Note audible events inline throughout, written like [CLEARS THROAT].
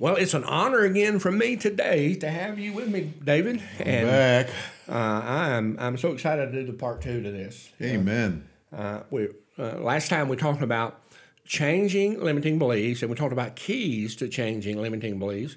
Well, it's an honor again for me today to have you with me, David. And Back. uh, I'm I'm so excited to do the part two to this. Amen. Uh, we uh, last time we talked about changing limiting beliefs, and we talked about keys to changing limiting beliefs,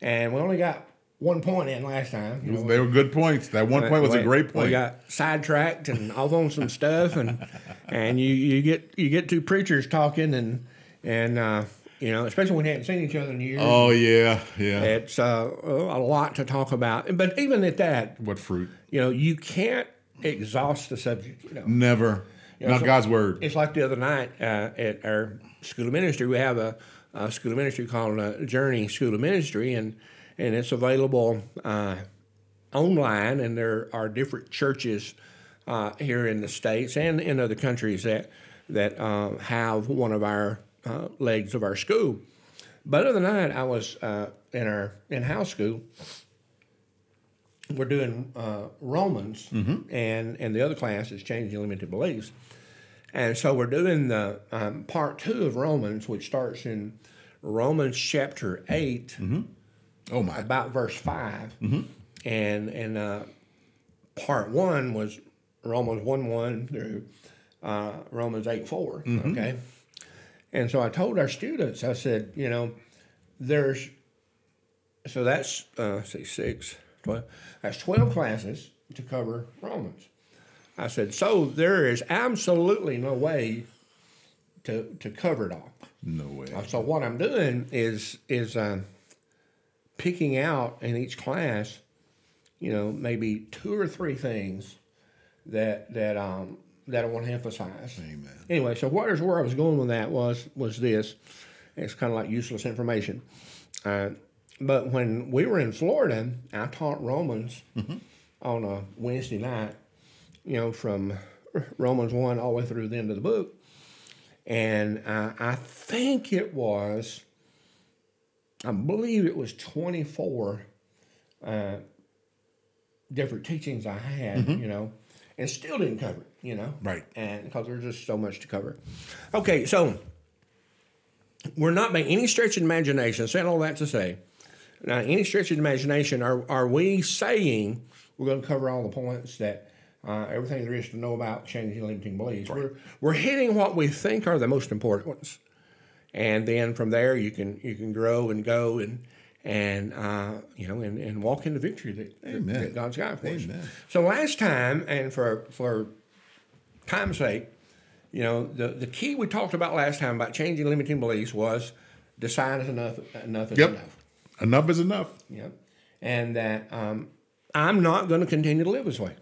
and we only got one point in last time. Know, They were good points. That one point was a great point. We got sidetracked and off on some stuff, and and you, you get you get two preachers talking, and and uh, you know, especially when you haven't seen each other in years. oh yeah, yeah. It's uh, a lot to talk about, but even at that, what fruit? you know, you can't exhaust the subject. You know, Never. Not so- God's word. it's like the other night uh, at our school of ministry. We have a, a school of ministry called uh, Journey School of Ministry, and and it's available uh, online. And there are different churches uh, here in the states and in other countries that that uh, have one of our uh, legs of our school. But other than that, I was uh, in our in-house school. We're doing uh, Romans, and and the other class is changing limited beliefs. And so we're doing the um, part two of Romans, which starts in Romans chapter 8, oh my. about verse 5. And, and uh, part one was Romans 1 1 through uh, Romans 8 4. Okay. And so I told our students, I said, you know, there's, so that's, uh, see, six, 12, that's 12 classes to cover Romans. I said, so there is absolutely no way to to cover it all. No way. So what I'm doing is is um, picking out in each class, you know, maybe two or three things that that um, that I want to emphasize. Amen. Anyway, so what is where I was going with that was was this. It's kind of like useless information. Uh, but when we were in Florida, I taught Romans on a Wednesday night. You know, from [LAUGHS] Romans one all the way through the end of the book, and uh, I think it was, I believe it was twenty four uh, different teachings I had. You know, and still didn't cover it. You know, Right. and because there's just so much to cover. Okay, so we're not by any stretch of imagination saying all that to say. Now, any stretch of imagination, are are we saying we're going to cover all the points that uh, everything there is to know about changing limiting beliefs? We're we're hitting what we think are the most important ones, and then from there you can you can grow and go and and uh, you know and, and walk in the victory that, Amen. that God's got for us. So last time, and for for time's sake, you know, the, the key we talked about last time about changing limiting beliefs was decide is enough, enough is Yep. enough. Enough is enough. Yep. And that um, I'm not going to continue to live this way.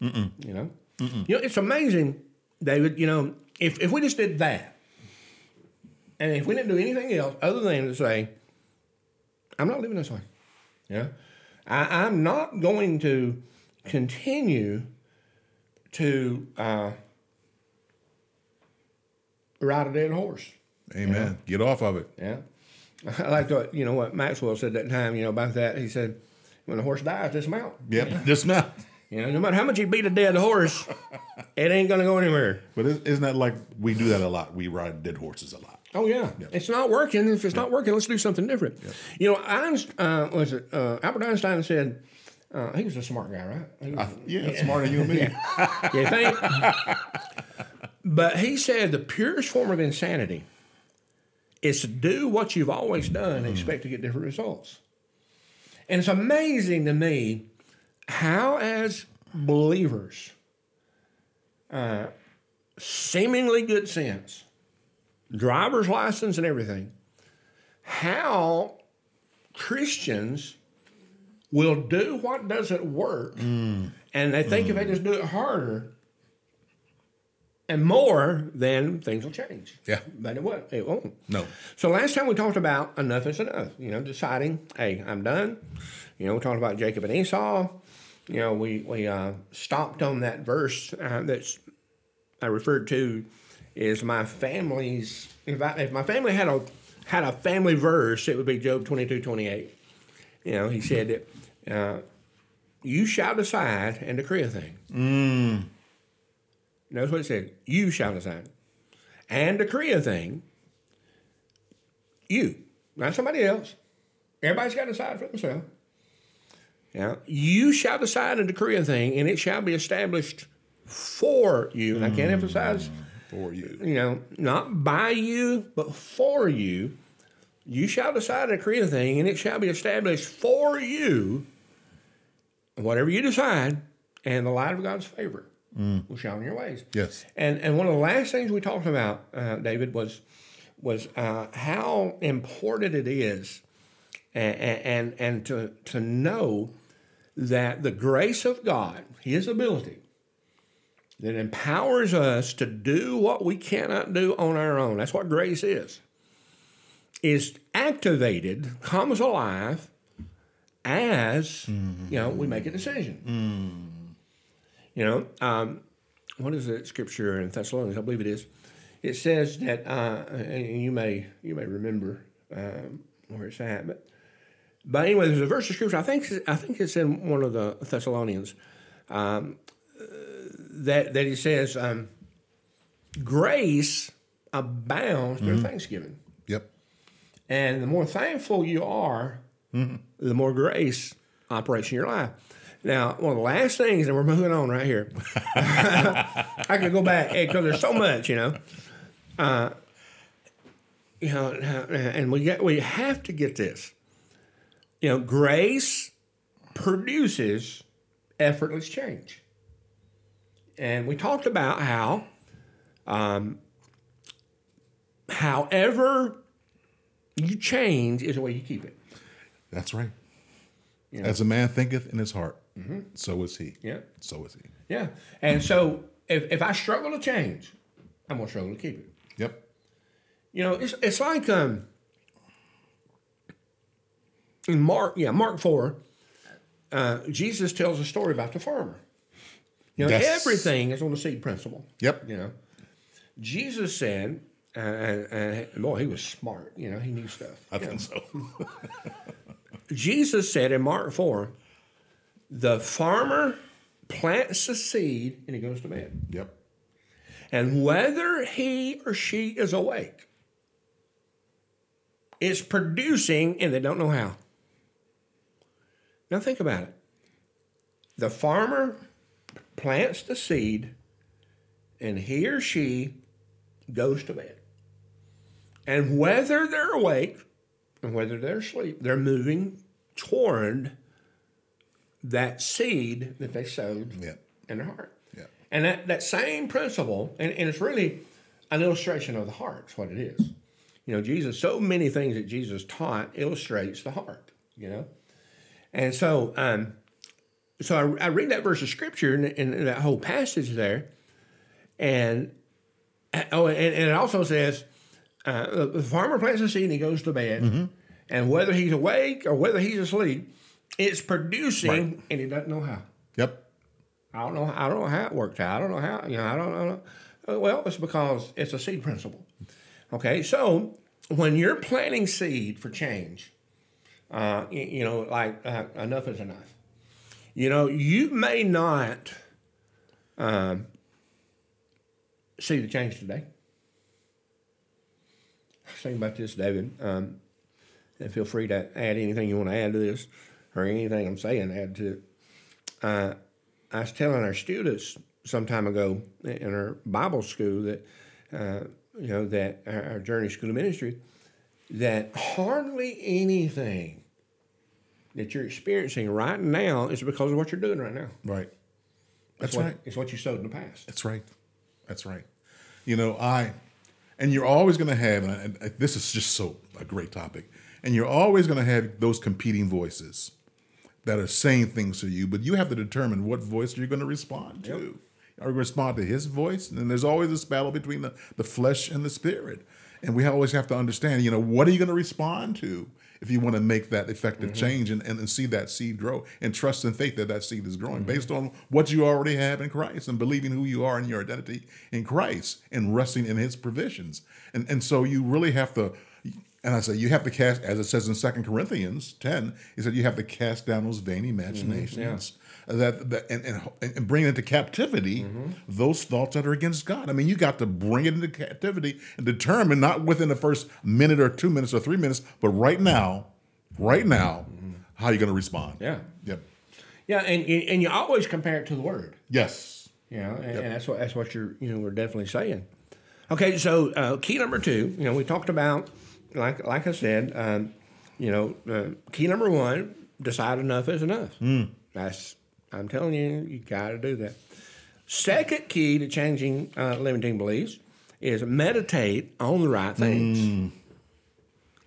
You know? You know, it's amazing, David, you know, if, if we just did that, and if we didn't do anything else other than to say, I'm not living this way. Yeah. I, I'm not going to continue to uh, ride a dead horse. Amen. Get off of it. Yeah. [LAUGHS] I like what, you know, what Maxwell said that time, you know, about that. He said, when a horse dies, dismount. Yep. Dismount. You know, no matter how much you beat a dead horse, [LAUGHS] it ain't going to go anywhere. But is- isn't that like we do that a lot? We ride dead horses a lot. Oh yeah, it's not working. If it's not working, let's do something different. You know, Einstein, uh, was it uh, Albert Einstein said uh, he was a smart guy, right? Was- I, yeah, smarter than you and me. [LAUGHS] you think? but he said the purest form of insanity is to do what you've always done and expect to get different results. And it's amazing to me how, as believers, uh, seemingly good sense, driver's license and everything, how Christians will do what doesn't work and they think if they just do it harder and more, then things will change. Yeah. But it won't. It won't. No. So last time we talked about enough is enough. You know, deciding, hey, I'm done. You know, we talked about Jacob and Esau. You know, we we uh, stopped on that verse uh, that's I referred to is my family's. If I, if my family had a had a family verse, it would be Job 22, 28. You know, he said that uh, you shall decide and decree a thing. Mm. Notice what it said. You shall decide and decree a thing. You. not somebody else. Everybody's got to decide for themselves. Now, you shall decide and decree a thing, and it shall be established for you. And I can't emphasize, For you. you know, not by you, but for you. You shall decide and decree a thing, and it shall be established for you. Whatever you decide, and the light of God's favor will shine on your ways. Yes. And and one of the last things we talked about, uh, David, was was uh, how important it is, and and, and to to know that the grace of God, His ability, that empowers us to do what we cannot do on our own. That's what grace is. Is activated, comes alive as you know we make a decision. You know, um, what is it? Scripture in Thessalonians, I believe it is. It says that, uh, and you may you may remember um, where it's at, but but anyway, there's a verse of scripture. I think I think it's in one of the Thessalonians um, uh, that that he says, um, "Grace abounds through thanksgiving." Yep. And the more thankful you are, the more grace operates in your life. Now, one of the last things, and we're moving on right here. [LAUGHS] I could go back because there's so much, you know. Uh, you know, and we get we have to get this. You know, grace produces effortless change, and we talked about how, um, however you change is the way you keep it. That's right. As a man thinketh in his heart, so is he. Yeah. So is he. Yeah. And so if, if I struggle to change, I'm gonna struggle to keep it. Yep. You know, it's it's like um in Mark, yeah, Mark four, uh, Jesus tells a story about the farmer. You know, Yes. everything is on the seed principle. Yep. You know, Jesus said, uh, and, and boy, he was smart. You know, he knew stuff. I you know. think so. [LAUGHS] Jesus said in Mark 4, the farmer plants the seed and he goes to bed. yep. And whether he or she is awake, it's producing and they don't know how. Now think about it. The farmer plants the seed and he or she goes to bed. And whether they're awake and whether they're asleep, they're moving toward that seed that they sowed Yeah. in their heart. Yeah. And that, that same principle, and, and it's really an illustration of the heart, is what it is. You know, Jesus, so many things that Jesus taught illustrates the heart, you know? And so, um, so I, I read that verse of scripture and, and that whole passage there, and oh, and, and it also says, uh, the farmer plants a seed and he goes to bed, and whether he's awake or whether he's asleep, it's producing, and he doesn't know how. Yep. I don't know. I don't know how it worked out. I don't know how. You know. I don't know. Uh, Well, it's because it's a seed principle. Okay. So when you're planting seed for change, uh, you, you know, like uh, enough is enough. You know, you may not um, see the change today. Thinking about this, David. Um, and feel free to add anything you want to add to this, or anything I'm saying, add to it. Uh, I was telling our students some time ago in our Bible school that, uh, you know, that our, our Journey School of Ministry, that hardly anything that you're experiencing right now is because of what you're doing right now. Right. That's what, right. It's what you sowed in the past. That's right. That's right. You know, I, and you're always going to have, and, I, and I- this is just so a great topic, and you're always going to have those competing voices that are saying things to you, but you have to determine what voice you're going to respond to. Are you respond to his voice? And there's always this battle between the, the flesh and the spirit. And we always have to understand, you know, what are you going to respond to if you want to make that effective mm-hmm. change and, and, and see that seed grow and trust and faith that that seed is growing mm-hmm. based on what you already have in Christ and believing who you are in your identity in Christ and resting in his provisions. And, and so you really have to And I say you have to cast, as it says in Second Corinthians 10, he said, you have to cast down those vain mm-hmm. imaginations. That, that and, and, and bring into captivity those thoughts that are against God. I mean, you got to bring it into captivity and determine not within the first minute or two minutes or three minutes, but right now, right now, how you're going to respond. Yeah. Yep. Yeah, and and you always compare it to the word. Yes. You know, and, and that's what that's what you're you know we're definitely saying. Okay, so uh, key number two, you know, we talked about like like I said, um, you know, uh, key number one, decide enough is enough. That's I'm telling you, you got to do that. Second key to changing uh, limiting beliefs is meditate on the right things.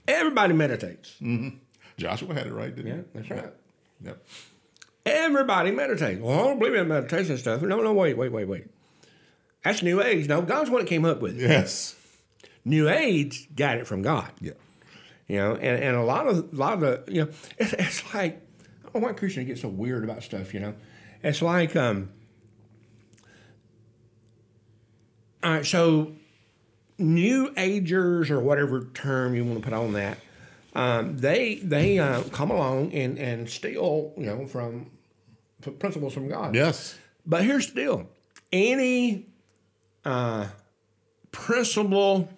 Everybody meditates. Joshua had it right, didn't Yeah, he? that's right. Yep. Everybody meditates. Well, I don't believe in meditation stuff. No, no, wait, wait, wait, wait. That's New Age. No, God's one that came up with it. Yes. New Age got it from God. Yeah. You know, and, and a lot of a lot of the you know, [LAUGHS] it's, it's like Know why Christians get so weird about stuff. You know, it's like um. All right, so New Agers or whatever term you want to put on that, um, they they uh, come along and and steal you know from, from principles from God. Yes. But here's the deal: any uh, principle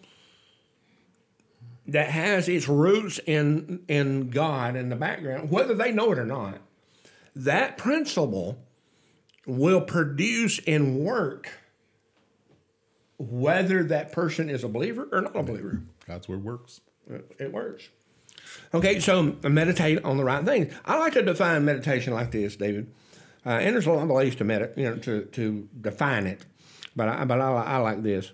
that has its roots in in God in the background, whether they know it or not, that principle will produce and work whether that person is a believer or not a believer. God's word works. It- works. Okay, so meditate on the right things. I like to define meditation like this, David. Uh, and there's a lot of ways to medit, you know, to, to define it, but I, but I, I like this: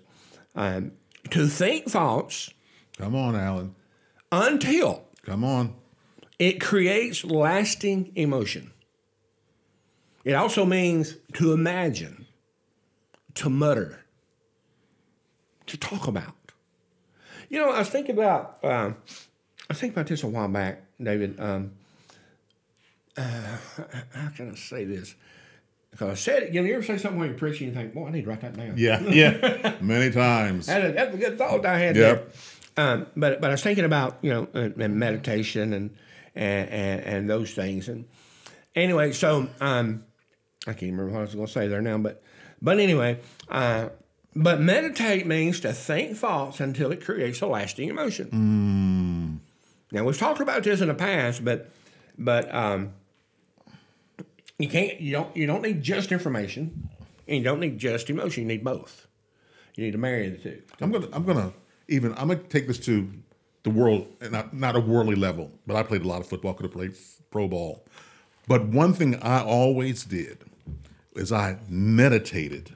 um, to think thoughts Come on, Allen. until Come on. it creates lasting emotion. It also means to imagine, to mutter, to talk about. You know, I was thinking about, um, I thinking about this a while back, David. Um, uh, how can I say this? Because I said it, you know, you ever say something when you're preaching, you think, boy, I need to write that down. Yeah. Yeah. Many times. [LAUGHS] That's a, that's a good thought I had Yep. there. Um, but but I was thinking about you know uh, and meditation and and, and and those things and anyway, so um, I can't remember what I was going to say there now, but but anyway, uh, but meditate means to think thoughts until it creates a lasting emotion. Now we've talked about this in the past, but but um, you can't you don't you don't need just information, and you don't need just emotion. You need both. You need to marry the two. I'm gonna I'm gonna even I'm gonna take this to the world and not not a worldly level, but I played a lot of football, could have played pro ball. But one thing I always did is I meditated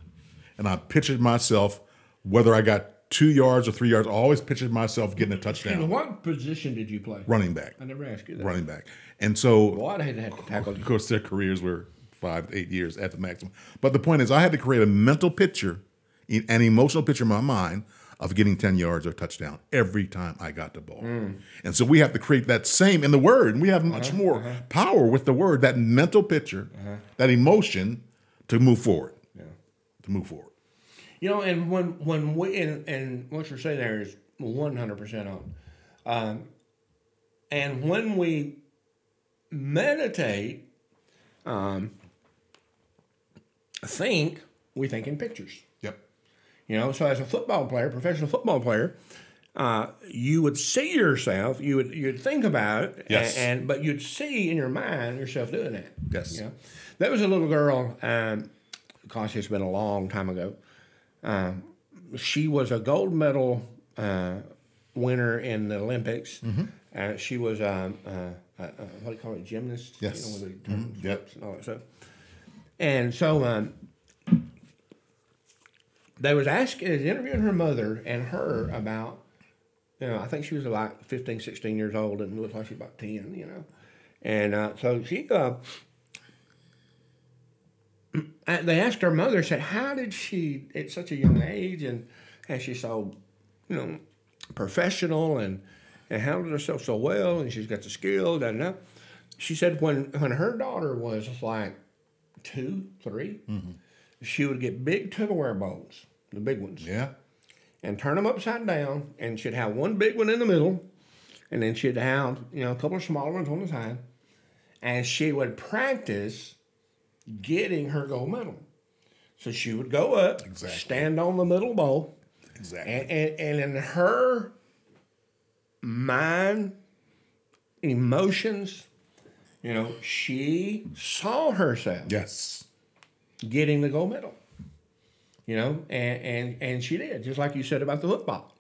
and I pictured myself, whether I got two yards or three yards, I always pictured myself getting a And touchdown. what position did you play? Running back. I never asked you that. Running back. And so Well, I'd hate to have to tackle you. of course, their careers were five to eight years at the maximum. But the point is, I had to create a mental picture, an emotional picture in my mind of getting 10 yards or touchdown every time I got the ball. And so we have to create that same in the word. And we have much more power with the word, that mental picture, that emotion to move forward. Yeah. To move forward. You know, and when when we and, and what you're saying there is one hundred percent on. Um, and when we meditate, um, think we think in pictures. You know, so as a football player, professional football player, uh, you would see yourself, you would you'd think about it, Yes. and, but you'd see in your mind yourself doing that. Yes. You know? There was a little girl, um, gosh, it's been a long time ago. Um, she was a gold medal uh, winner in the Olympics. Mm-hmm. Uh, she was um, uh, uh, what do you call it, gymnast? Yes. You know, with the turn Mhm. Yep. and all that stuff. And so um, they was asking, is interviewing her mother and her about, you know, I think she was like 15, 16 years old and looked like she was about 10, you know. And uh, so she, uh, [CLEARS THROAT] uh, they asked her mother, said, how did she, at such a young age, and and she's so, you know, professional and, and handled herself so well, and she's got the skill, da, da, da. She said when, when her daughter was like two, 3 she would get big Tupperware bowls, the big ones, Yeah. and turn them upside down, and she'd have one big one in the middle, and then she'd have you know a couple of smaller ones on the side, and she would practice getting her gold medal. So she would go up, Exactly. stand on the middle bowl, Exactly. and, and, and in her mind, emotions, you know, she saw herself yes. getting the gold medal. You know, and, and and she did, just like you said about the football.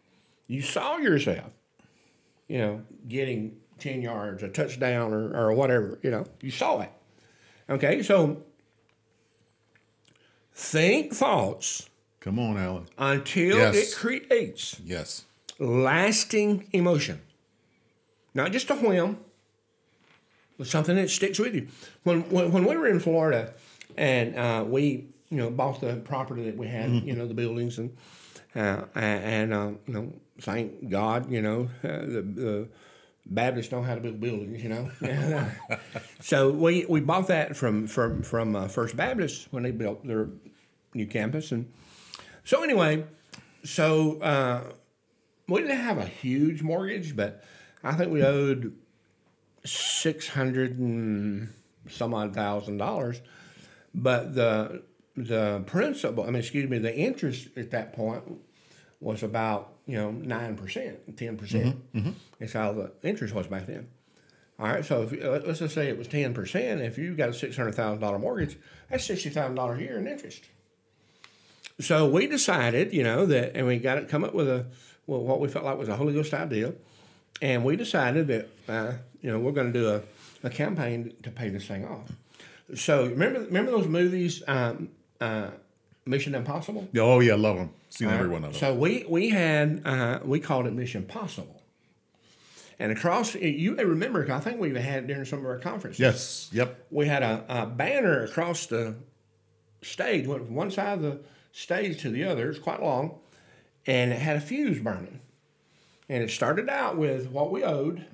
You saw yourself, you know, getting 10 yards, a touchdown or, or whatever, you know, you saw it. Okay, so think thoughts Come on, Allen. until Yes. it creates Yes. lasting emotion. Not just a whim, but something that sticks with you. When when, when we were in Florida and uh, we you know bought the property that we had, you know the buildings and uh, and uh, you know thank God you know uh, the, the Baptists know how to build buildings, you know. And, [LAUGHS] so we, we bought that from from from uh, First Baptist when they built their new campus, and so anyway, so uh, we didn't have a huge mortgage, but I think we owed six hundred and some odd thousand dollars. But the the principal, I mean, excuse me, the interest at that point was about you know nine percent, ten percent. That's how the interest was back then. All right, so if, uh, let's just say it was ten percent. If you got a six hundred thousand dollar mortgage, that's sixty thousand dollars a year in interest. So we decided, you know, that, and we got it come up with a well, what we felt like was a Holy Ghost idea, and we decided that, uh, you know, we're going to do a, a campaign to pay this thing off. So remember, remember those movies, um, uh, Mission Impossible. Oh yeah, I love them. Seen every one of them. So we we had uh, we called it Mission Possible, and across you may remember I think we even had it during some of our conferences. yes. Yep. we had a, a banner across the stage, went from one side of the stage to the other. It's quite long, and it had a fuse burning. And it started out with what we owed,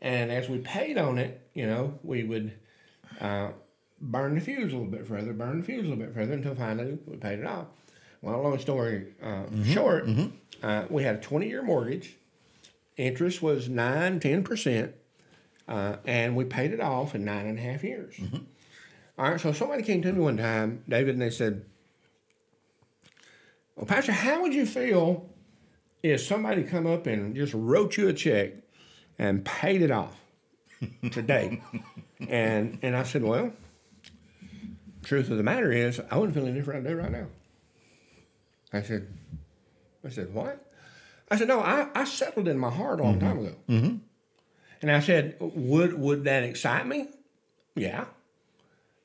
and as we paid on it, you know, we would uh, burn the fuse a little bit further, burn the fuse a little bit further until finally we paid it off. Well, long story uh, short, uh, we had a 20 year mortgage. Interest was 9 10%, uh, and we paid it off in nine and a half years. All right, so somebody came to me one time, David, and they said, Well, Pastor, how would you feel if somebody come up and just wrote you a check and paid it off [LAUGHS] today? and and I said, Well, truth of the matter is, I wouldn't feel any different I do right now. I said, I said, what? I said, no, I, I settled in my heart a long time ago. Mm-hmm. And I said, would would that excite me? Yeah.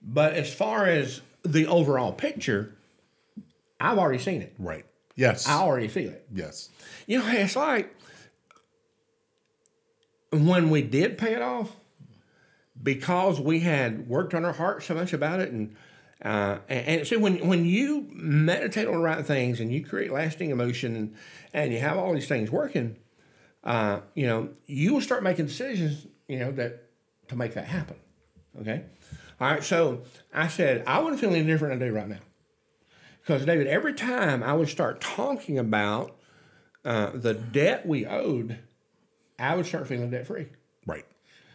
But as far as the overall picture, I've already seen it. Right. Yes. I already feel it. Yes. You know, it's like when we did pay it off, because we had worked on our heart so much about it, and uh, and, and see when when you meditate on the right things and you create lasting emotion and and you have all these things working, uh, you know, you will start making decisions, you know, that to make that happen. Okay, all right. So I said I wouldn't feel any different than I do right now, because David, every time I would start talking about uh, the debt we owed, I would start feeling debt free Right.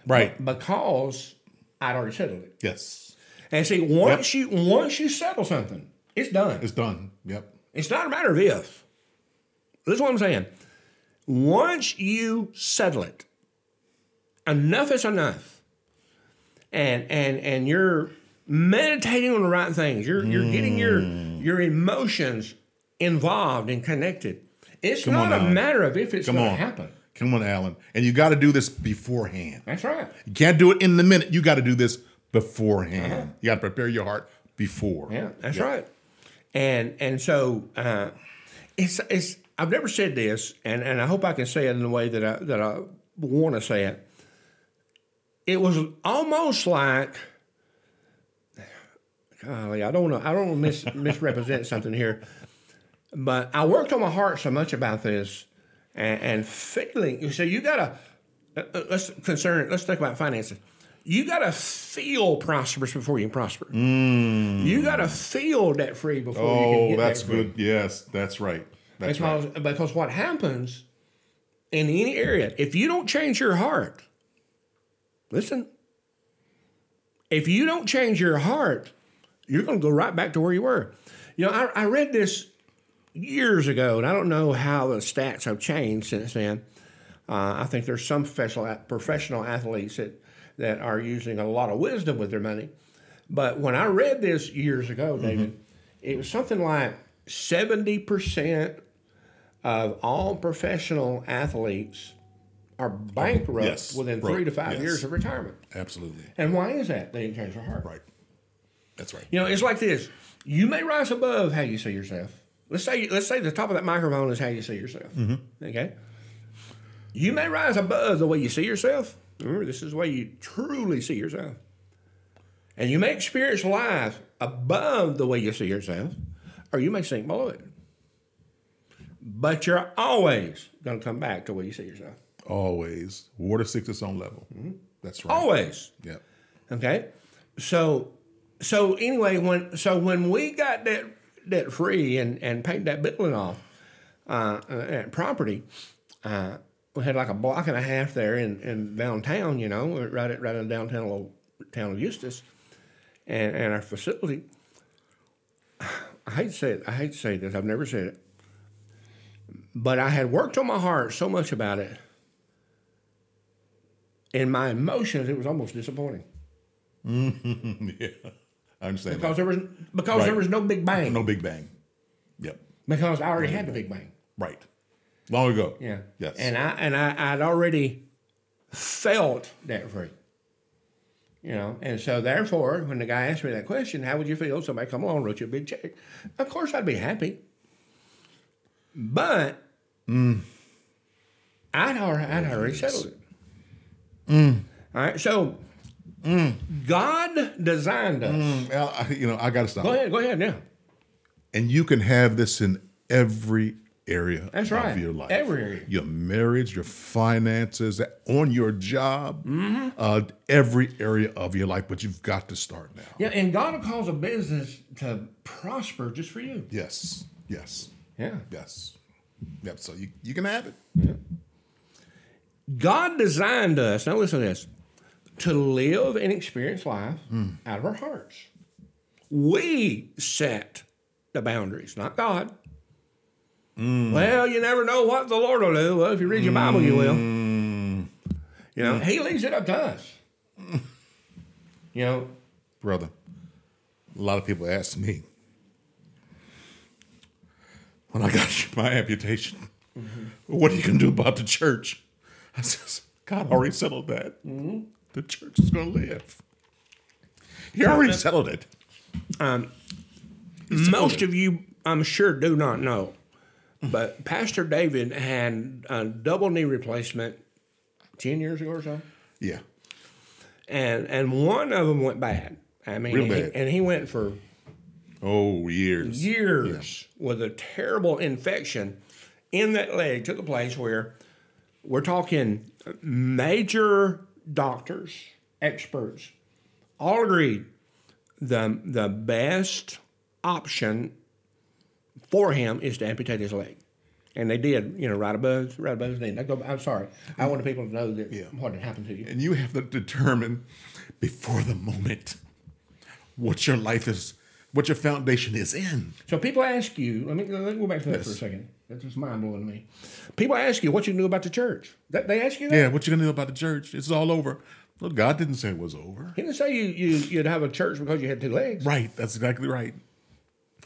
Right. because I'd already settled it. Yes. And see, once you once you settle something, it's done. It's done. Yep. It's not a matter of if. This is what I'm saying. Once you settle it, enough is enough. And and and you're meditating on the right things. You're you're getting your mm. your emotions involved and connected. It's Come not on a now. matter of if it's Come going to on. happen. Come on, Allen. And you got to do this beforehand. That's right. You can't do it in the minute. You got to do this beforehand. You got to prepare your heart before. Uh-huh. Yeah, that's right. And and so uh, it's it's I've never said this, and, and I hope I can say it in the way that I that I want to say it. It was almost like, golly, I don't know, I don't want to mis, [LAUGHS] misrepresent something here, but I worked on my heart so much about this, and, and feeling. So you gotta uh, uh, let's concern. Let's think about finances. You gotta feel prosperous before you can prosper. You gotta feel debt free before you can Oh, get that's debt-free. good. Yes, that's right. That's right. Because because what happens in any area, if you don't change your heart, listen, if you don't change your heart, you're going to go right back to where you were. You know, I, I read this years ago, and I don't know how the stats have changed since then. Uh, I think there's some professional professional athletes that that are using a lot of wisdom with their money. But when I read this years ago, mm-hmm. David, it was something like seventy percent of all professional athletes are bankrupt yes, within broke, three to five yes. years of retirement. Absolutely. And why is that? They didn't change their heart. Right. That's right. You know, it's like this. You may rise above how you see yourself. Let's say let's say the top of that microphone is how you see yourself. Mm-hmm. Okay. You may rise above the way you see yourself. Remember, this is the way you truly see yourself. And you may experience life above the way you see yourself, or you may sink below it. But you're always going to come back to where you see yourself. Always. Water sticks its own level. That's right. Always. Yep. Okay, so so anyway, when so when we got that debt free and and paid that building off, uh, uh, property, uh, we had like a block and a half there in, in downtown. You know, right at right in downtown little town of Eustis, and and our facility. I hate to say it. I hate to say this. I've never said it, but I had worked on my heart so much about it. In my emotions, it was almost disappointing. Mm-hmm. [LAUGHS] yeah. I understand. because there was because there was no big bang. No big bang. Yep. Because I already had the big bang. Right. Long ago. Yeah. Yes. And I and I I'd already felt that free. You know, and so therefore, when the guy asked me that question, how would you feel? Somebody come along, wrote you a big check. Of course, I'd be happy. But Mm. I'd already, I'd already settled it. All right. So mm. God designed us. Mm, well, I- you know, I got to stop. Go ahead. Go ahead. Now. And you can have this in every area That's right. of your life. Every area. Your marriage, your finances, on your job, Mm-hmm. uh, every area of your life. But you've got to start now. Yeah, and God will cause a business to prosper just for you. Yes. Yes. Yeah. Yes. Yep. So you, you can have it. Yeah. God designed us, now listen to this, to live and experience life out of our hearts. We set the boundaries, not God. Mm. Well, you never know what the Lord will do. Well, if you read your Bible, you will. Mm. You know, He leaves it up to us. [LAUGHS] You know, Brother, a lot of people ask me when I got [LAUGHS] my amputation, mm-hmm. what are you going to do about the church? I says, God already settled that. Mm-hmm. The church is going to live. He already settled it. Um, most of you, I'm sure, do not know, but Pastor David had a double knee replacement 10 years ago or so. Yeah. and and one of them went bad. I mean, Real he- and he went for Oh, years. years with a terrible infection in that leg to the place where we're talking major doctors, experts, all agreed the the best option for him is to amputate his leg. And they did, you know, right above, right above his knee. I go, I'm sorry. I wanted people to know that what had happened to you. And you have to determine before the moment what your life is, what your foundation is in. So people ask you, let me, let me go back to that for a second. That's just mind blowing to me. People ask you what you knew about the church. That, they ask you that? Yeah, what you gonna do about the church? It's all over. Look, God didn't say it was over. He didn't say you, you, you'd have a church because you had two legs. Right, that's exactly right.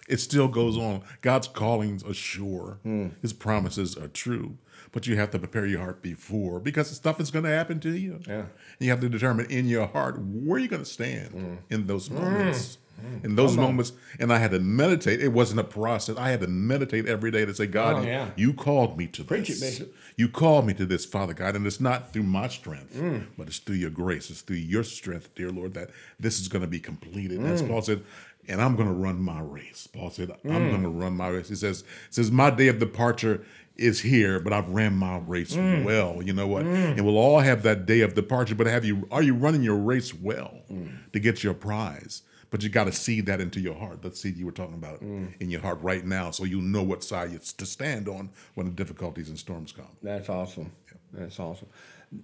It still goes on. God's callings are sure. His promises are true. But you have to prepare your heart before because stuff is going to happen to you. Yeah. And you have to determine in your heart where you're going to stand in those moments. In those moments, and I had to meditate. It wasn't a process. I had to meditate every day to say, God, Oh, yeah. you called me to Preach it, this. Bishop. You called me to this, Father God, and it's not through my strength, Mm. but it's through your grace. It's through your strength, dear Lord, that this is going to be completed. Mm. As Paul said, and I'm going to run my race. Paul said, Mm. I'm going to run my race. He says, says, my day of departure is here, but I've ran my race Mm. well. You know what? And we'll all have that day of departure, but have you are you running your race well Mm. to get your prize? But you got to seed that into your heart. That seed you were talking about Mm. in your heart right now, so you know what side you to stand on when the difficulties and storms come. That's awesome. That's awesome.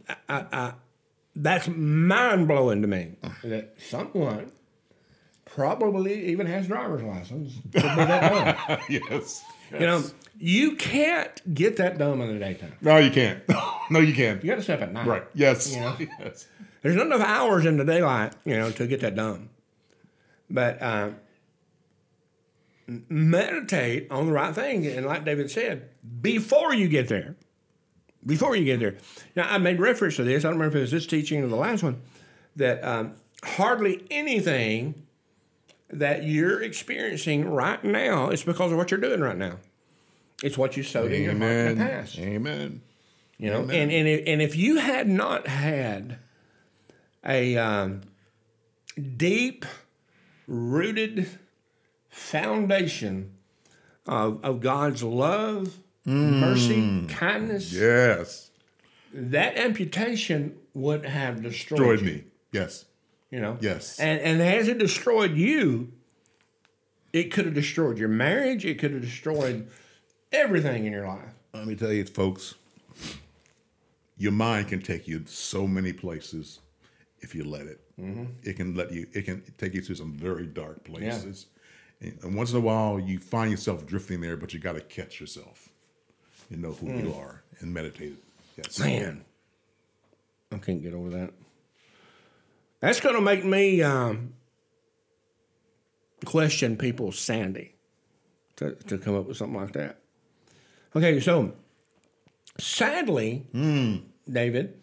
I, I, I, that's mind blowing to me that someone probably even has driver's license be that dumb. yes. You know, you can't get that dumb in the daytime. No, you can't. [LAUGHS] no, you can't. You got to step at night. Right. Yes. You know? [LAUGHS] yes. There's not enough hours in the daylight, you know, to get that done. But uh, meditate on the right thing, and like David said, before you get there. Before you get there. Now, I made reference to this. I don't remember if it was this teaching or the last one. That um, hardly anything that you're experiencing right now is because of what you're doing right now. It's what you sowed in your heart in the past. Amen. You know, Amen. and and if, and if you had not had a um, deep rooted foundation of, of God's love, mercy, kindness, Yes. that amputation would have destroyed, Destroyed me. Yes. You know, Yes. and and as it destroyed you, it could have destroyed your marriage. It could have destroyed everything in your life. Let me tell you, folks, your mind can take you to so many places if you let it. Mm-hmm. It can let you. It can take you to some very dark places. And, and once in a while, you find yourself drifting there, but you got to catch yourself. You know who you mm. are and meditate. Yes. Man, I can't get over that. That's going to make me um, question people's sanity to, to come up with something like that. Okay, so sadly, David,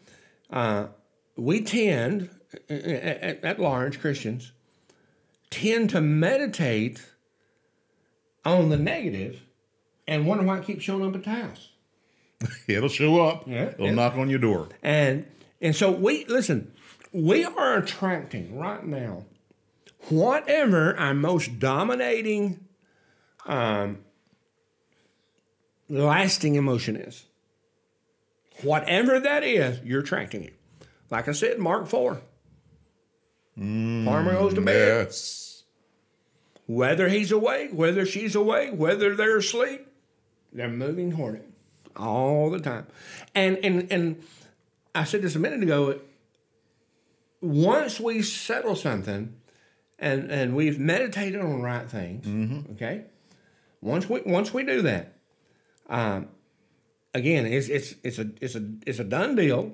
uh, we tend, at, at large, Christians, tend to meditate on the negative and wonder why it keeps showing up at the [LAUGHS] house. It'll show up. Yeah, It'll yeah. knock on your door. And and so we listen, we are attracting right now whatever our most dominating um, lasting emotion is. Whatever that is, you're attracting it. Like I said, Mark 4. Farmer goes to bed. Yes. Whether he's awake, whether she's awake, whether they're asleep, they're moving toward it all the time. And and and I said this a minute ago. Once we settle something, and and we've meditated on the right things, okay. Once we once we do that, um, again, it's it's it's a it's a it's a done deal.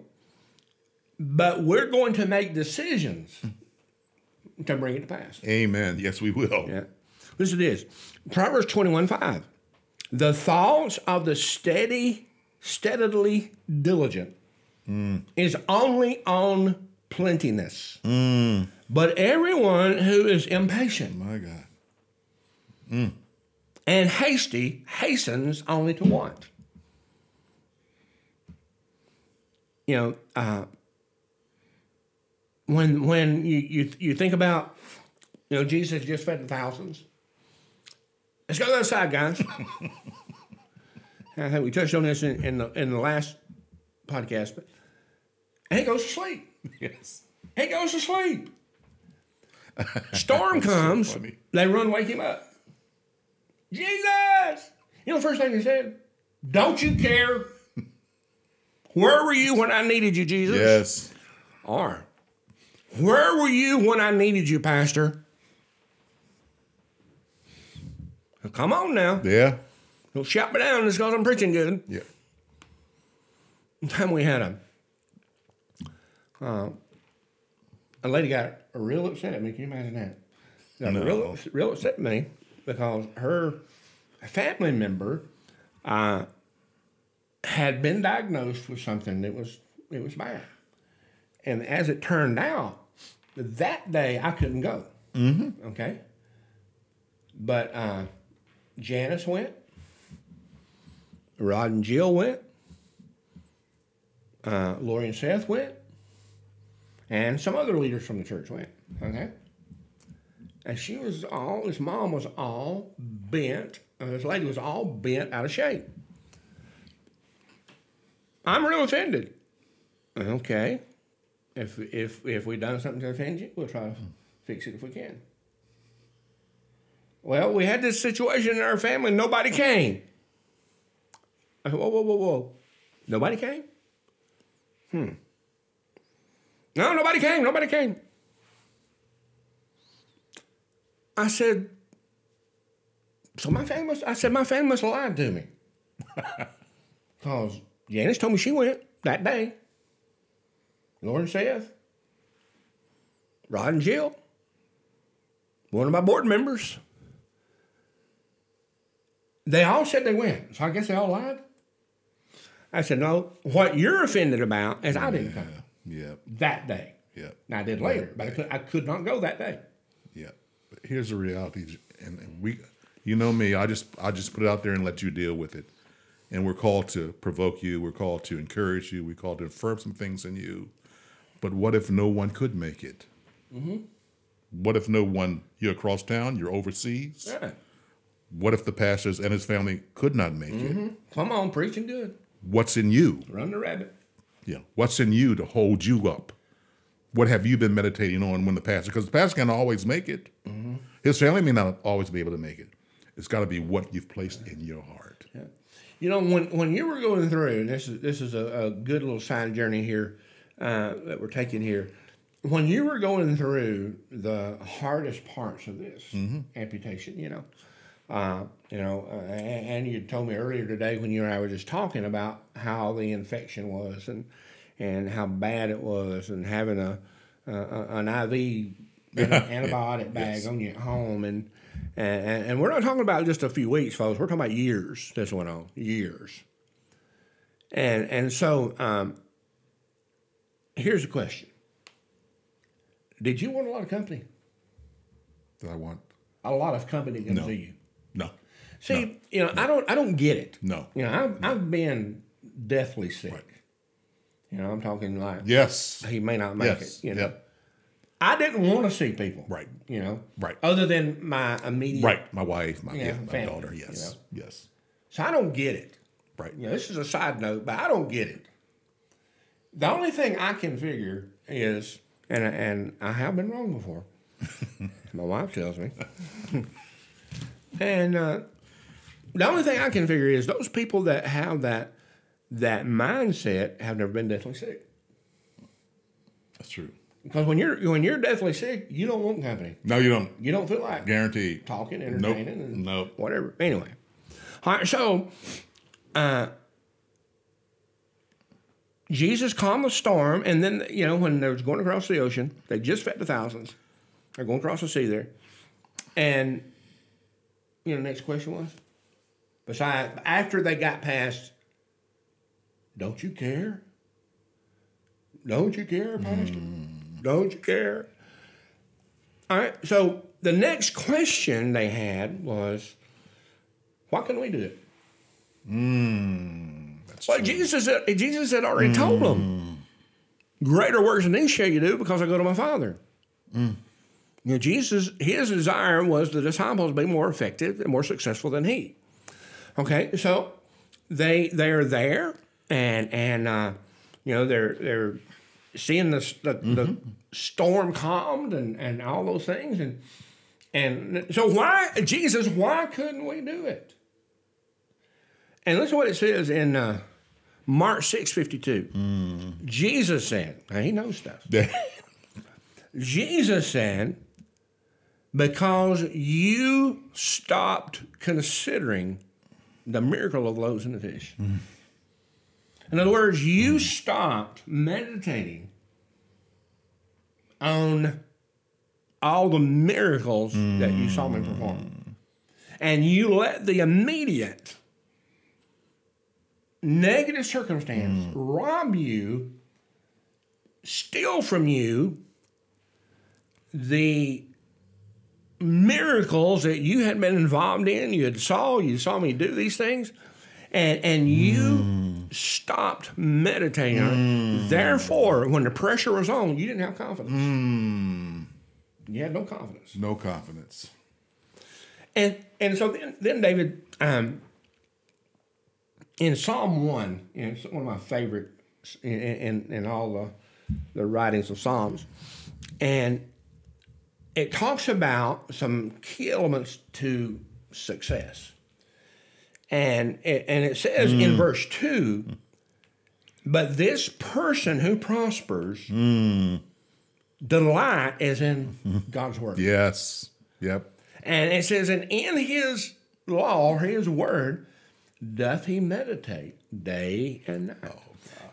But we're going to make decisions to bring it to pass. Amen. Yes, we will. Yeah. Listen to this. Proverbs 21 5. The thoughts of the steady, steadily diligent is only on plentiness. But everyone who is impatient My God. and hasty hastens only to want. You know, uh, when when you, you you think about, you know, Jesus just fed the thousands. Let's go to the other side, guys. [LAUGHS] I think we touched on this in, in the in the last podcast, but and he goes to sleep. [LAUGHS] Yes. He goes to sleep. [LAUGHS] Storm That's so comes. they run, wake him up. Jesus! You know, the first thing he said, "Don't you care? Where were you when I needed you, Jesus?" Yes. Or, where were you when I needed you, Pastor? Come on now. Yeah. Don't shout me down just because I'm preaching good. Yeah. One time we had a uh, a lady got real upset at me. Can you imagine that? Got No. real, real upset at me because her family member uh, had been diagnosed with something that was it was bad, and as it turned out, that day I couldn't go. Mm-hmm. Okay, but uh, Janice went. Rod and Jill went. Uh, Lori and Seth went. And some other leaders from the church went. Okay. And she was all, his mom was all bent. Uh, this lady was all bent out of shape. I'm real offended. Okay. If if if we done something to offend you, we'll try to fix it if we can. Well, we had this situation in our family, nobody came. I said, whoa, whoa, whoa, whoa. Nobody came? Hmm. No, nobody came. Nobody came. I said, so my family I said, my have lied to me. [LAUGHS] Because Janice told me she went that day. Lauren Seth, Rod and Jill, one of my board members. They all said they went. So I guess they all lied. I said, no, what you're offended about is I didn't come Yep. that day. Yep. Now I did later, but I could, I could not go that day. Yeah, but here's the reality, and, and we, you know me, I just I just put it out there and let you deal with it. And we're called to provoke you. We're called to encourage you. We're called to affirm some things in you. But what if no one could make it? Mm-hmm. What if no one? You're across town. You're overseas. Yeah. What if the pastors and his family could not make it? Mm-hmm. Come on, preaching good. What's in you? Run the rabbit. Yeah. What's in you to hold you up? What have you been meditating on when the pastor? Because the pastor can't always make it. His family may not always be able to make it. It's got to be what you've placed in your heart. Yeah. You know, when, when you were going through, and this is this is a, a good little side journey here uh, that we're taking here. When you were going through the hardest parts of this amputation, you know, uh, you know, uh, and, and you told me earlier today when you and I were just talking about how the infection was and and how bad it was, and having a, an IV [LAUGHS] antibiotic bag Yes. on you at home, and, and and we're not talking about just a few weeks, folks. We're talking about years. This went on years, and and so um, here's the question: Did you want a lot of company? Did I want. A lot of company to come No. see you. No. See, you know, I don't, I don't get it. No. You know, I've, I've been deathly sick. You know, I'm talking like Yes. he may not make Yes. it. You know, Yep. I didn't want to see people. Right. You know. Right. Other than my immediate. Right. My wife. My, Yeah, yeah, my family, daughter. you Yes. Yes. So I don't get it. Right. You know, this is a side note, but I don't get it. The only thing I can figure is, and and I have been wrong before. [LAUGHS] My wife tells me. [LAUGHS] and uh, the only thing I can figure is those people that have that that mindset have never been deathly sick. That's true. Because when you're when you're deathly sick, you don't want company. No, you don't. You don't feel like it. Guaranteed. talking, Nope. entertaining, and Nope. whatever. Anyway, all right. So, uh, Jesus calmed the storm, and then you know when they was going across the ocean, they just fed the thousands. They're going across the sea there, and you know, next question was, besides after they got past, don't you care? Don't you care, Pastor? Hmm. Don't you care? All right. So the next question they had was, "Why can't we do it?" Hmm, that's Well, true. Jesus had, Jesus had already told them, hmm. "Greater works than these shall you do, because I go to my Father." You know, Jesus, his desire was the disciples be more effective and more successful than he. Okay, so they they are there, and and uh, you know they're they're seeing the the, the storm calmed and and all those things, and and so why Jesus? Why couldn't we do it? And listen to what it says in uh, Mark six fifty two. Jesus said, now he knows stuff. [LAUGHS] Jesus said, because you stopped considering the miracle of loaves and the fish. In other words, you mm. stopped meditating on all the miracles that you saw me perform. Mm. And you let the immediate negative circumstance mm. rob you, steal from you the miracles that you had been involved in. You had saw, you saw me do these things, and and you stopped meditating it. Therefore, when the pressure was on, you didn't have confidence. You had no confidence. no confidence. And and so then, then David, um, in Psalm one, you know, it's one of my favorite in, in, in all the the writings of Psalms, and it talks about some key elements to success. And it, and it says in mm. verse 2 but this person who prospers mm. delight is in God's word. Yes. Yep. And it says, and in his law, his word, doth he meditate day and night. Oh,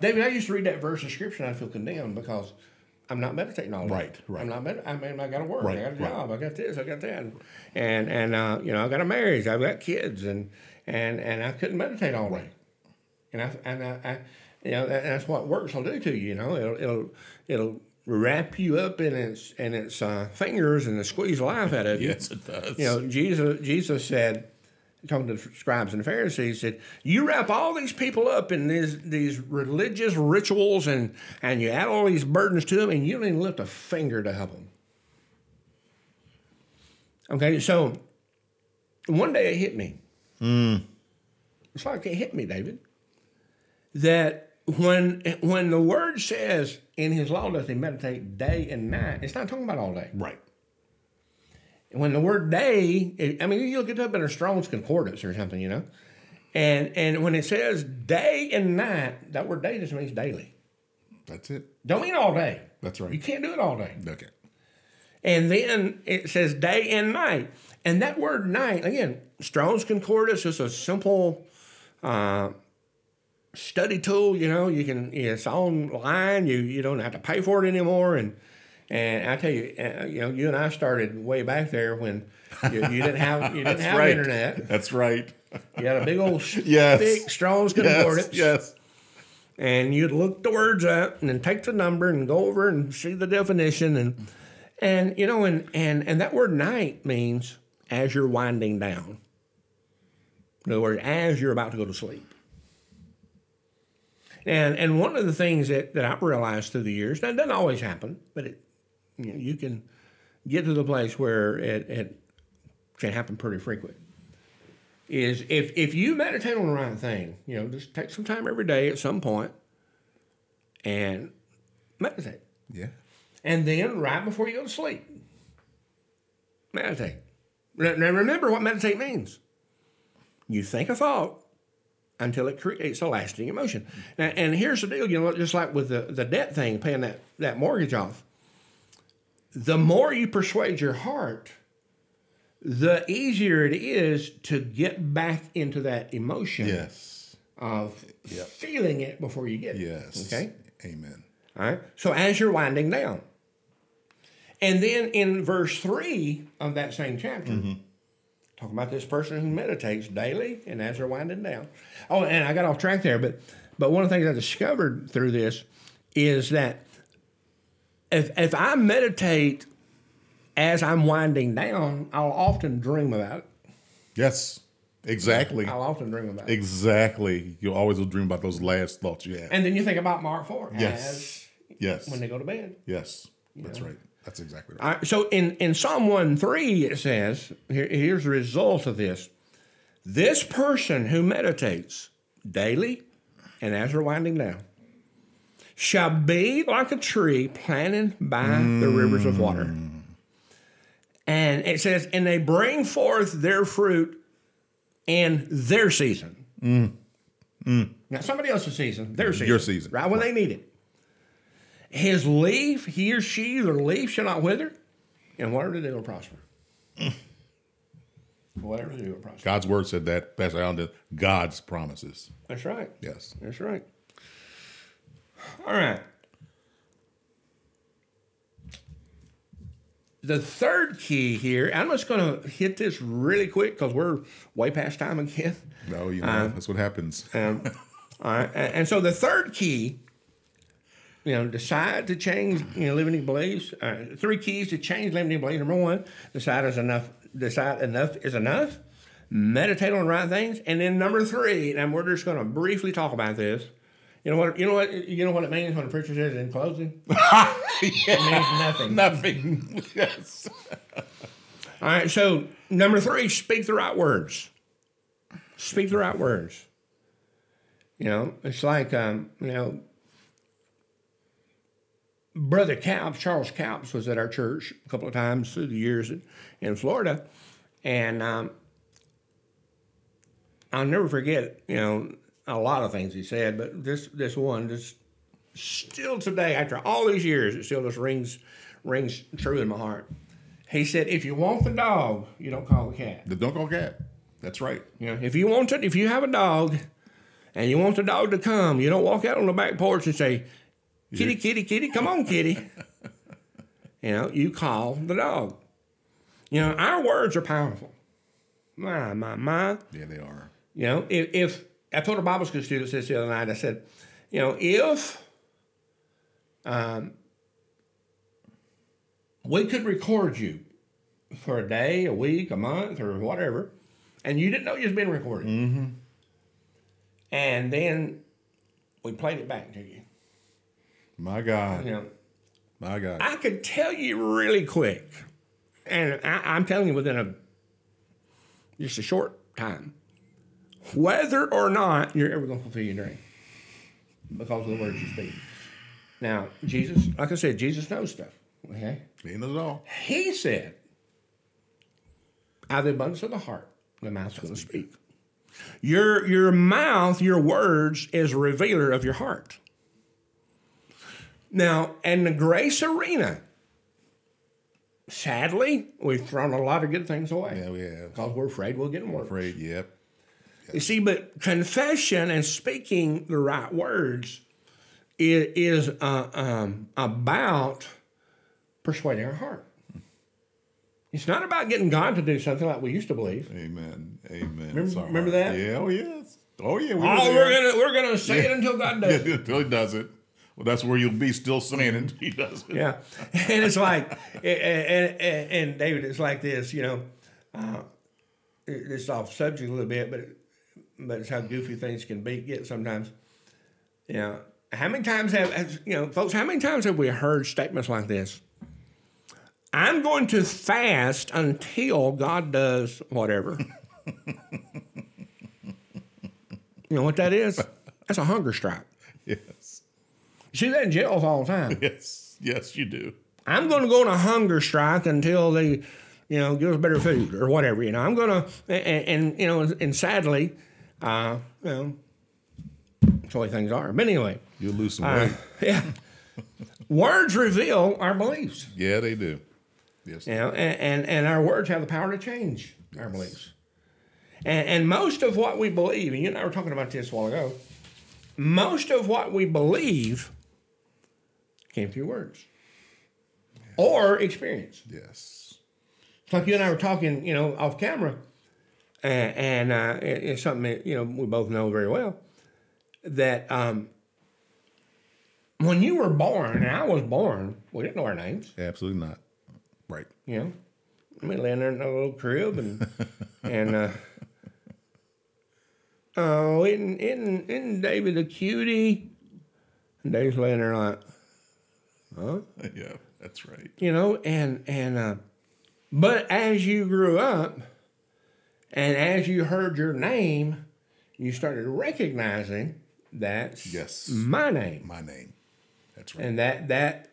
David, I used to read that verse of scripture and I feel condemned because I'm not meditating all day. Right, right. I'm not med- I mean, I got to work. Right, I got a right. job. I got this. I got that. And and uh, you know, I got a marriage. I've got kids, and and and I couldn't meditate all day. And I and I, I you know, that, that's what works will do to you. You know, it'll it'll it'll wrap you up in its in its uh, fingers and squeeze life out of you. [LAUGHS] Yes, it does. You know, Jesus Jesus said, talking to the scribes and the Pharisees, said, "You wrap all these people up in these these religious rituals, and and you add all these burdens to them, and you don't even lift a finger to help them." Okay, so one day it hit me. Hmm. It's like it hit me, David, that when when the word says in His law does He meditate day and night, it's not talking about all day right. When the word day, it- I mean, you look it up in a Strong's Concordance or something, you know, and and when it says day and night, that word day just means daily. That's it. Don't mean all day. That's right. You can't do it all day. Okay. And then it says day and night, and that word night again, Strong's Concordance is a simple uh, study tool. You know, you can it's online. You you don't have to pay for it anymore, and. And I tell you, uh, you know, you and I started way back there when you, you didn't have you [LAUGHS] didn't have right. internet. That's right. You had a big old [LAUGHS] Yes. thick Strong's Yes. Concordance, Yes. and you'd look the words up and then take the number and go over and see the definition and and you know and and and that word night means as you're winding down. In other words, as you're about to go to sleep. And and one of the things that, that I've realized through the years, that doesn't always happen, but it you, know, you can get to the place where it, it can happen pretty frequent. Is if if you meditate on the right thing, you know, just take some time every day at some point and meditate. Yeah. And then right before you go to sleep, meditate. Now remember what meditate means. You think a thought until it creates a lasting emotion. Now, and here's the deal, you know, just like with the, the debt thing, paying that, that mortgage off. The more you persuade your heart, the easier it is to get back into that emotion Yes. of feeling it before you get it. Yes. Okay. Amen. All right. So as you're winding down. And then in verse 3 of that same chapter, mm-hmm. talking about this person who meditates daily and as they're winding down. Oh, and I got off track there, but but one of the things I discovered through this is that if if I meditate as I'm winding down, I'll often dream about it. Yes. Exactly. I'll often dream about it. Exactly. You always will dream about those last thoughts you have. And then you think about Mark 4 Yes. as yes. when they go to bed. yes. That's right. That's exactly right. Right, so in, in Psalm 1 3, it says, here, here's the result of this. This person who meditates daily and as they're winding down shall be like a tree planted by the rivers of water. And it says, and they bring forth their fruit in their season. Now, somebody else's season, their season. Your season, Right when they need it. His leaf, he or she, their leaf shall not wither, and whatever they do will prosper. whatever they do will prosper. God's word said that. Pastor Allen did. God's promises. That's right. Yes. That's right. All right. The third key here, I'm just going to hit this really quick because we're way past time again. No, you know, that's what happens. Um, all right. And, and so the third key, you know, decide to change, you know, limiting beliefs. Uh, three keys to change limiting beliefs. Number one, decide is enough. Decide enough is enough. Meditate on the right things. And then number three, and we're just going to briefly talk about this. You know what? You know what? You know what it means when the preacher says in closing. [LAUGHS] It means nothing. Nothing. yes. All right. So number three, speak the right words. Speak the right words. You know, it's like um, you know, Brother Capps, Charles Capps, was at our church a couple of times through the years in, in Florida, and um, I'll never forget. You know, a lot of things he said, but this this one just still today, after all these years, it still just rings rings true in my heart. He said, "If you want the dog, you don't call the cat. The don't call cat. That's right. You know, if you want it, if you have a dog, and you want the dog to come, you don't walk out on the back porch and say, "Kitty, kitty, kitty, come on, kitty." [LAUGHS] you know, you call the dog. You know, our words are powerful. My, my, my. Yeah, they are. You know, if, if I told a Bible school student this the other night, I said, you know, if um, we could record you for a day, a week, a month, or whatever, and you didn't know you was being recorded, mm-hmm. and then we played it back to you, My God. you know, My God. I could tell you really quick, and I, I'm telling you within a just a short time, whether or not you're ever going to fulfill your dream because of the words you speak. Now, Jesus, like I said, Jesus knows stuff. Okay, he knows it all. He said, "Out of the abundance of the heart, the mouth's going to speak." Your your mouth, your words, is a revealer of your heart. Now, in the grace arena, sadly, we've thrown a lot of good things away Yeah, we have. because we're afraid we'll get more. Afraid. Yep. You see, but confession and speaking the right words is, is uh, um, about persuading our heart. It's not about getting God to do something like we used to believe. Amen. Amen. Remember- remember that? Yeah. Oh yes. Oh yeah. We Oh, were we're gonna we're gonna say it until God [LAUGHS] does. Yeah, until he does it. Well, that's where you'll be still saying until he does it. Yeah, [LAUGHS] and it's like, [LAUGHS] and, and, and David, it's like this, you know. Uh, it's off subject a little bit, but but it's how goofy things can be get sometimes. You know, how many times have has- you know, folks? How many times have we heard statements like this? I'm going to fast until God does whatever. [LAUGHS] you know what that is? That's a hunger strike. Yes. You see that in jails all the time. Yes. Yes, you do. I'm going to go on a hunger strike until they, you know, give us better food or whatever. You know, I'm going to, and, and you know, and sadly, uh, you know, that's the way things are. But anyway, You'll lose some uh, weight. [LAUGHS] yeah, words reveal our beliefs. Yeah, they do. Yes. You know, and, and, and our words have the power to change our beliefs. And, and most of what we believe, and you and I were talking about this a while ago, most of what we believe came through words or experience. Yes. It's like you and I were talking, you know, off camera, and, and uh, it- it's something that you know we both know very well. That um, when you were born, and I was born, we didn't know our names. Absolutely not. Right. You know, I mean, laying there in a little crib, and [LAUGHS] and uh, oh, isn't isn't isn't David a cutie? And Dave's laying there like, huh? [LAUGHS] Yeah, that's right. you know and and uh, but as you grew up and as you heard your name you started recognizing that's Yes. my name My name. That's right. and that that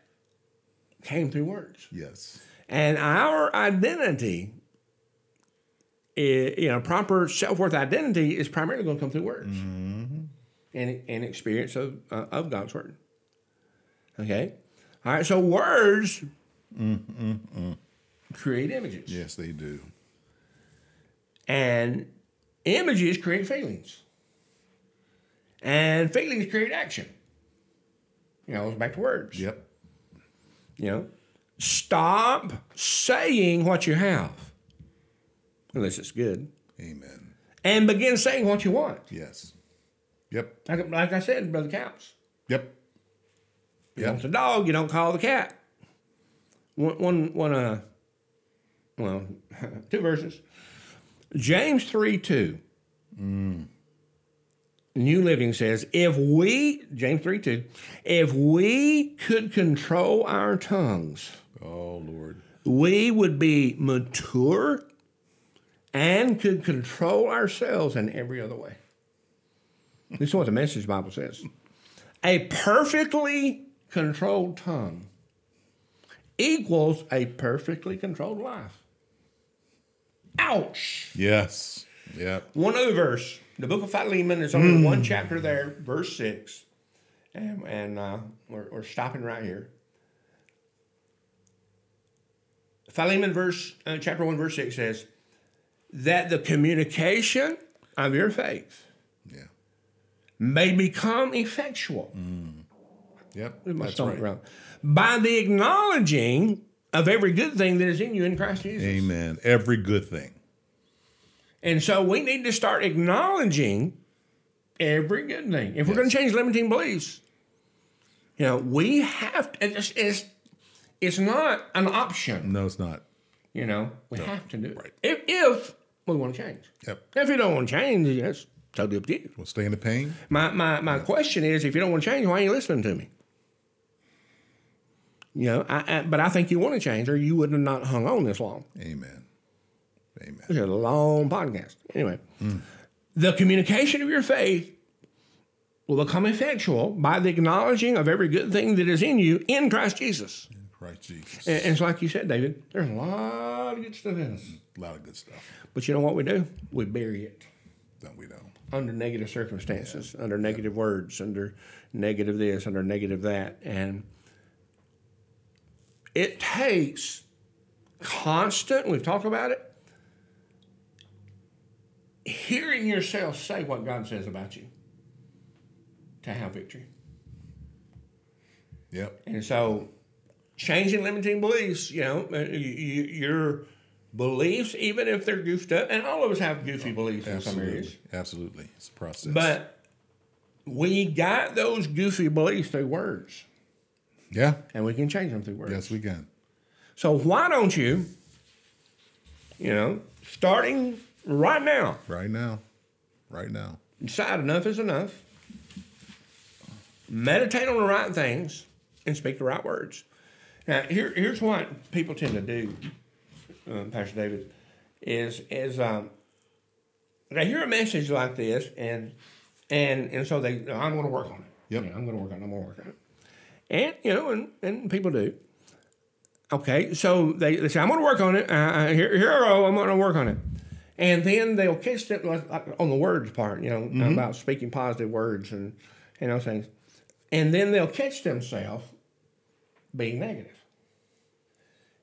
came through words yes. and our identity i- you know proper self-worth identity is primarily going to come through words and, and experience of, uh, of god's word okay all right so words mm, mm, mm. create images Yes, they do. And images create feelings and feelings create action you know it's back to words Yep. you know, stop saying what you have, unless it's good, Amen. and begin saying what you want. Yes. Yep. Like, like I said, Brother Counts. Yep. You Yep. want the dog, you don't call the cat. One, one, one uh, well, [LAUGHS] two verses. James 3 2. New Living says, if we, James 3 2, if we could control our tongues, Oh Lord. we would be mature and could control ourselves in every other way. This is what the Message Bible says. A perfectly controlled tongue equals a perfectly controlled life. Ouch. Yes. Yep. One other verse. The book of Philemon is only one chapter there, verse 6. And, and uh, we're, we're stopping right here. Philemon verse uh, chapter 1 verse 6 says that the communication of your faith Yeah. may become effectual. Yep. My That's right. around. By the acknowledging of every good thing that is in you in Christ Jesus. Amen. Every good thing. And so we need to start acknowledging every good thing. If we're going to change limiting beliefs, you know, we have to, it's, it's, it's not an option, No, it's not. you know, we have to do it. Right. If, if we want to change. Yep. If you don't want to change, that's totally up to you. We'll stay in the pain. My, my, my question is if you don't want to change, why are you listening to me? You know, I, I, but I think you want to change or you would have not hung on this long. Amen. Amen. It's a long podcast. Anyway, the communication of your faith will become effectual by the acknowledging of every good thing that is in you in Christ Jesus. In Christ Jesus. And, and it's like you said, David, there's a lot of good stuff in us. A lot of good stuff. But you know what we do? We bury it Don't we know? under negative circumstances, under negative words, under negative this, under negative that. And it takes constant, we've talked about it, hearing yourself say what God says about you to have victory. Yep. And so, changing limiting beliefs, you know, uh, you, you, your beliefs, even if they're goofed up, and all of us have goofy beliefs in some areas. Absolutely. Absolutely. It's a process. But we got those goofy beliefs through words, yeah. and we can change them through words. Yes, we can. So why don't you, you know, starting right now, Right now. Right now. decide enough is enough, meditate on the right things, and speak the right words. Now, here, here's what people tend to do, um, Pastor David, is is um, they hear a message like this, and and and so they, I'm going to work on it. Yep. Yeah, I'm going to work on it. I'm going to work on it. And you know, and, and people do. Okay, so they, they say, I'm going to work on it. Uh, here, here I go. I'm going to work on it. And then they'll catch it like, like on the words part, you know, about speaking positive words and, and those things. And then they'll catch themselves being negative.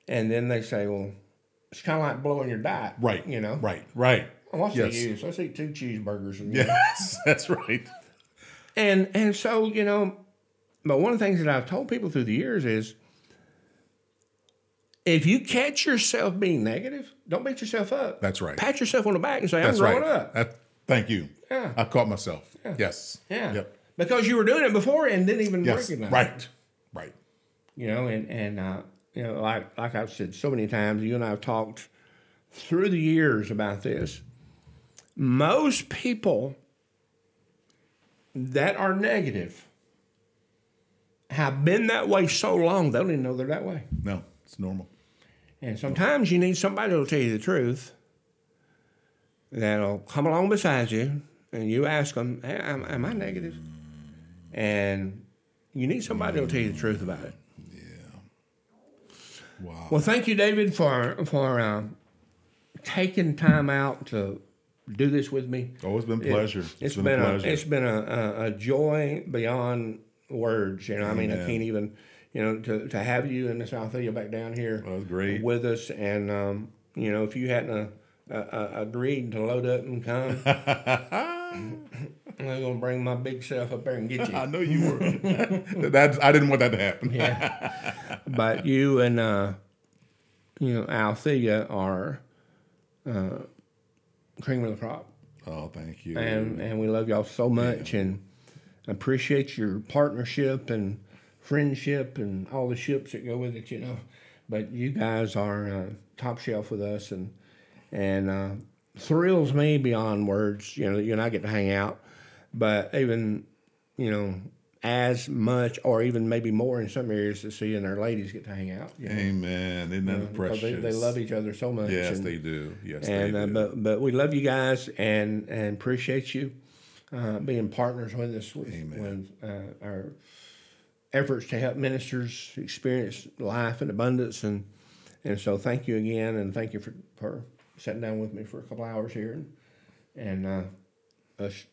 And then they say, well, it's kind of like blowing your diet. Right. You know? Right. Right. Well, what's Yes. the use? Let's eat two cheeseburgers. And, [LAUGHS] Yes, that's right. and and so you know, but one of the things that I've told people through the years is, if you catch yourself being negative, don't beat yourself up. That's right. Pat yourself on the back and say, "I'm That's growing right. up." That, thank you. Yeah. I caught myself. Yes. Yeah, Yep. because you were doing it before and didn't even Yes. recognize. it. Right. Right. You know, and and uh, you know, like like I've said so many times, you and I have talked through the years about this. Most people that are negative have been that way so long they don't even know they're that way. No, it's normal. And sometimes you need somebody that'll tell you the truth. That'll come along beside you, and you ask them, hey, am, am I negative? And you need somebody that'll tell you the truth about it. Yeah. Wow. Well, thank you, David, for for uh, taking time out to do this with me. Oh, it's been a pleasure. It, it's has been, been, a a, pleasure. it's been a, a, a joy beyond words. You know, I mean, I can't even, you know, to, to have you in and Miss Althea back down here was great. with us, and um, you know, if you hadn't uh, uh, uh, agreed to load up and come, [LAUGHS] I'm gonna bring my big self up there and get you. [LAUGHS] I know you were. That's. I didn't want that to happen. yeah. But you and uh, you know Althea are uh, cream of the crop, Oh, thank you. and and we love y'all so much, and appreciate your partnership and friendship and all the ships that go with it. You know, but you guys are uh, top shelf with us, and and uh, thrills me beyond words. You know, that you and I get to hang out, but even you know. As much, or even maybe more in some areas, to see and our ladies get to hang out. You know? Amen. Isn't that because precious? they, they love each other so much. Yes, and, they do. Yes, and they uh, do. but but we love you guys and and appreciate you uh, being partners with us with, with uh, our efforts to help ministers experience life and abundance. And and so thank you again, and thank you for, for sitting down with me for a couple hours here and and uh, us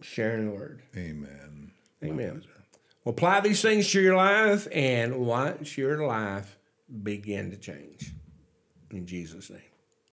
sharing the word. Amen. Amen. Well, apply these things to your life and watch your life begin to change. In Jesus' name.